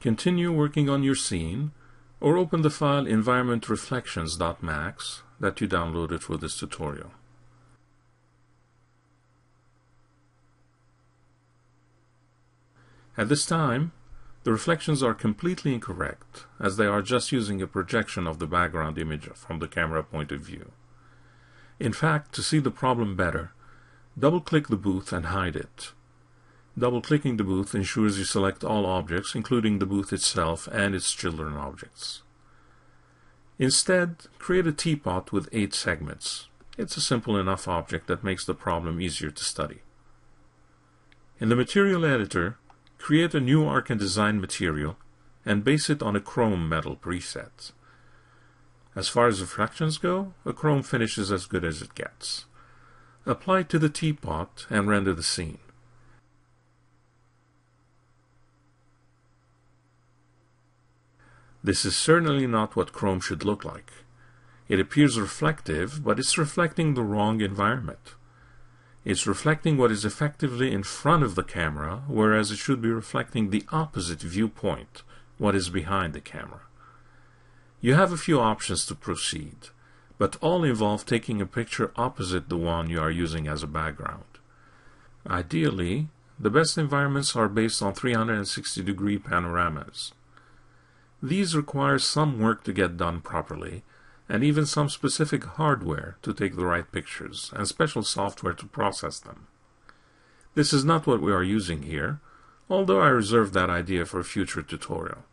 Continue working on your scene, or open the file environmentreflections.max that you downloaded for this tutorial. At this time, the reflections are completely incorrect, as they are just using a projection of the background image from the camera point of view. In fact, to see the problem better, double-click the booth and hide it. Double-clicking the booth ensures you select all objects, including the booth itself and its children objects. Instead, create a teapot with eight segments. It's a simple enough object that makes the problem easier to study. In the Material Editor, create a new Arch & Design material and base it on a chrome metal preset. As far as reflections go, a chrome finish is as good as it gets. Apply to the teapot and render the scene. This is certainly not what Chrome should look like. It appears reflective, but it's reflecting the wrong environment. It's reflecting what is effectively in front of the camera, whereas it should be reflecting the opposite viewpoint, what is behind the camera. You have a few options to proceed, but all involve taking a picture opposite the one you are using as a background. Ideally, the best environments are based on 360 degree panoramas. These require some work to get done properly, and even some specific hardware to take the right pictures, and special software to process them. This is not what we are using here, although I reserve that idea for a future tutorial.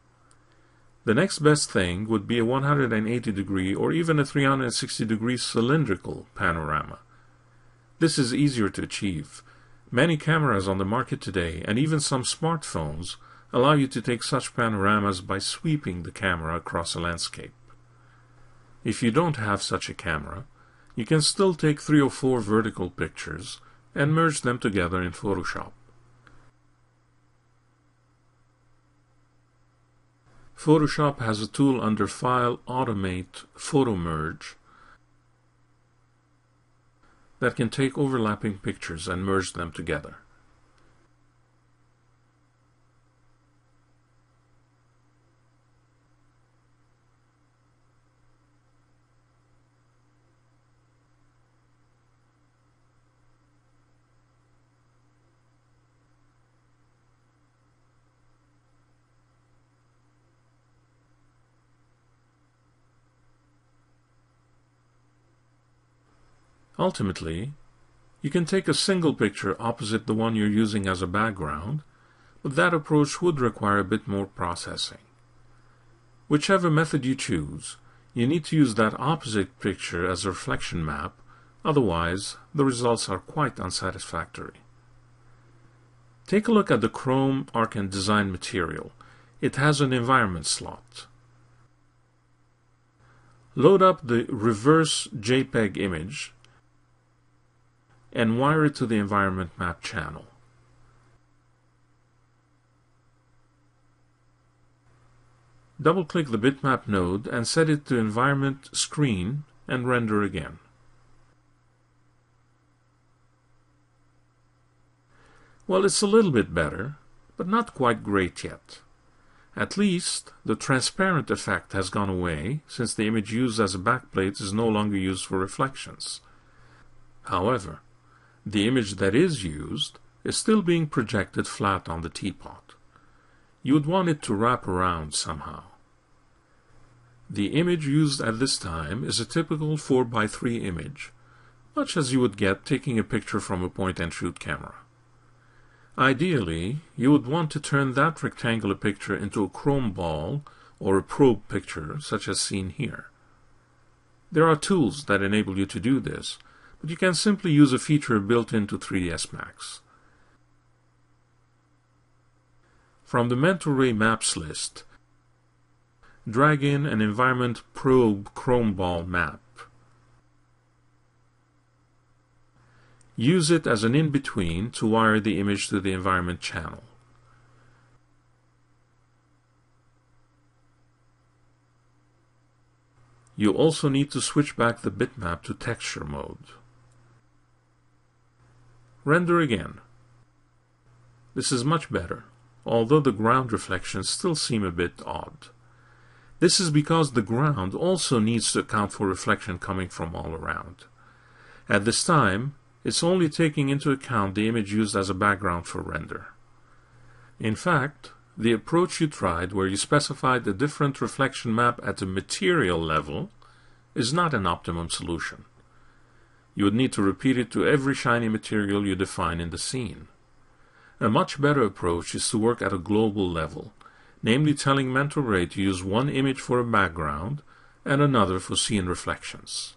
The next best thing would be a 180 degree or even a 360 degree cylindrical panorama. This is easier to achieve. Many cameras on the market today, and even some smartphones, allow you to take such panoramas by sweeping the camera across a landscape. If you don't have such a camera, you can still take three or four vertical pictures and merge them together in Photoshop. Photoshop has a tool under File Automate Photomerge that can take overlapping pictures and merge them together. Ultimately, you can take a single picture opposite the one you're using as a background, but that approach would require a bit more processing. Whichever method you choose, you need to use that opposite picture as a reflection map, otherwise the results are quite unsatisfactory. Take a look at the Chrome Arch & Design material. It has an environment slot. Load up the reverse JPEG image and wire it to the environment map channel. Double-click the bitmap node and set it to environment screen and render again. Well, it's a little bit better, but not quite great yet. At least, the transparent effect has gone away, since the image used as a backplate is no longer used for reflections. However, the image that is used is still being projected flat on the teapot. You would want it to wrap around somehow. The image used at this time is a typical 4x3 image, much as you would get taking a picture from a point-and-shoot camera. Ideally, you would want to turn that rectangular picture into a chrome ball or a probe picture, such as seen here. There are tools that enable you to do this, but you can simply use a feature built into 3ds Max. From the Mental Ray Maps list, drag in an Environment Probe Chrome Ball map. Use it as an in-between to wire the image to the environment channel. You also need to switch back the bitmap to texture mode. Render again. This is much better. although the ground reflections still seem a bit odd. This is because the ground also needs to account for reflection coming from all around. At this time, it's only taking into account the image used as a background for render. In fact, the approach you tried where you specified a different reflection map at the material level is not an optimum solution. You would need to repeat it to every shiny material you define in the scene. A much better approach is to work at a global level, namely telling Mental Ray to use one image for a background and another for scene reflections.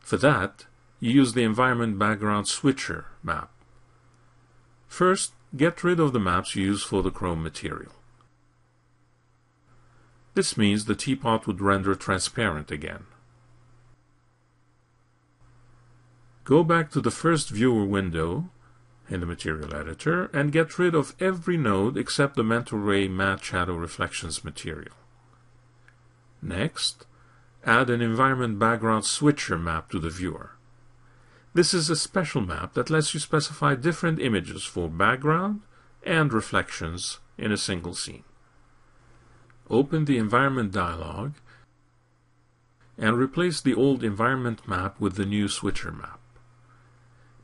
For that, you use the Environment Background Switcher map. First, get rid of the maps you use for the chrome material. This means the teapot would render transparent again. Go back to the first viewer window in the material editor and get rid of every node except the mental ray matte shadow reflections material. Next, add an environment background switcher map to the viewer. This is a special map that lets you specify different images for background and reflections in a single scene. Open the environment dialog and replace the old environment map with the new switcher map.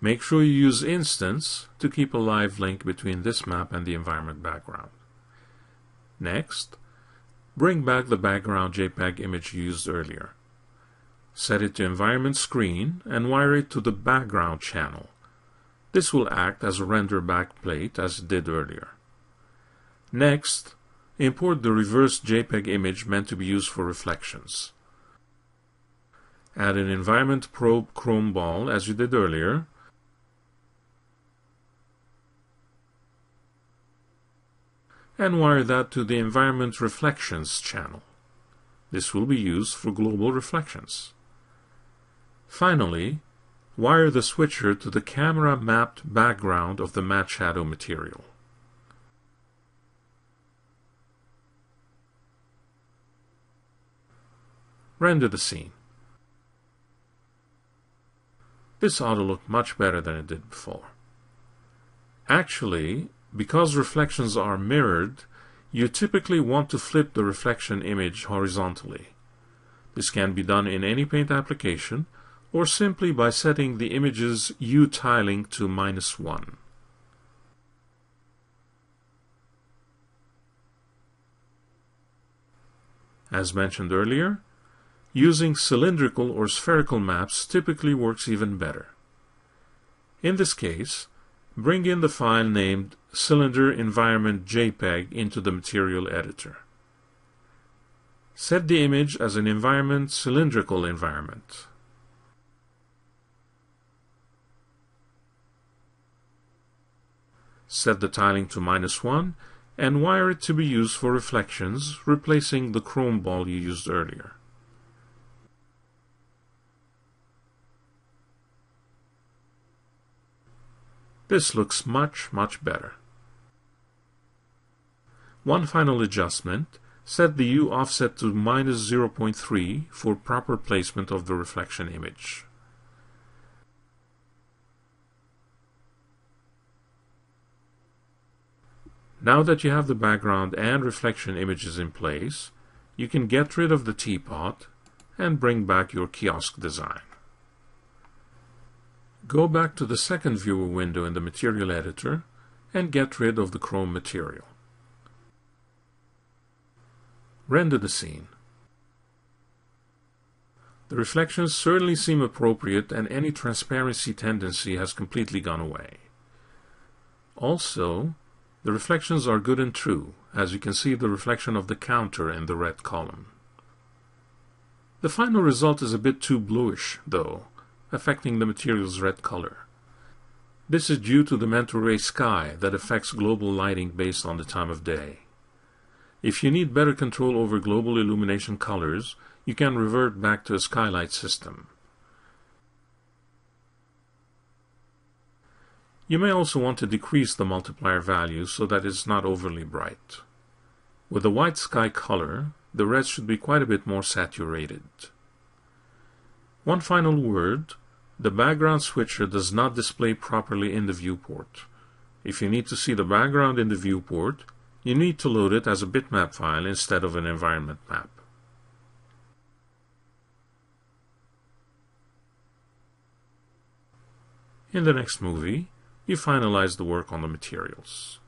Make sure you use instance to keep a live link between this map and the environment background. Next, bring back the background JPEG image used earlier. Set it to environment screen and wire it to the background channel. This will act as a render backplate as it did earlier. Next, import the reverse JPEG image meant to be used for reflections. Add an environment probe chrome ball as you did earlier and wire that to the Environment Reflections channel. This will be used for global reflections. Finally, wire the switcher to the camera mapped background of the matte shadow material. Render the scene. This ought to look much better than it did before. Actually, because reflections are mirrored, you typically want to flip the reflection image horizontally. This can be done in any paint application or simply by setting the image's U tiling to minus 1. As mentioned earlier, using cylindrical or spherical maps typically works even better. In this case, bring in the file named cylinder environment JPEG into the material editor. Set the image as an environment cylindrical environment. Set the tiling to minus 1 and wire it to be used for reflections, replacing the chrome ball you used earlier. This looks much, much better. One final adjustment, set the U offset to minus 0.3 for proper placement of the reflection image. Now that you have the background and reflection images in place, you can get rid of the teapot and bring back your kiosk design. Go back to the second viewer window in the material editor and get rid of the chrome material. Render the scene. The reflections certainly seem appropriate and any transparency tendency has completely gone away. Also, the reflections are good and true, as you can see the reflection of the counter in the red column. The final result is a bit too bluish, though, affecting the material's red color. This is due to the mental ray sky that affects global lighting based on the time of day. If you need better control over global illumination colors, you can revert back to a skylight system. You may also want to decrease the multiplier value so that it's not overly bright. With a white sky color, the red should be quite a bit more saturated. One final word the background switcher does not display properly in the viewport. If you need to see the background in the viewport, you need to load it as a bitmap file instead of an environment map. In the next movie, you finalize the work on the materials.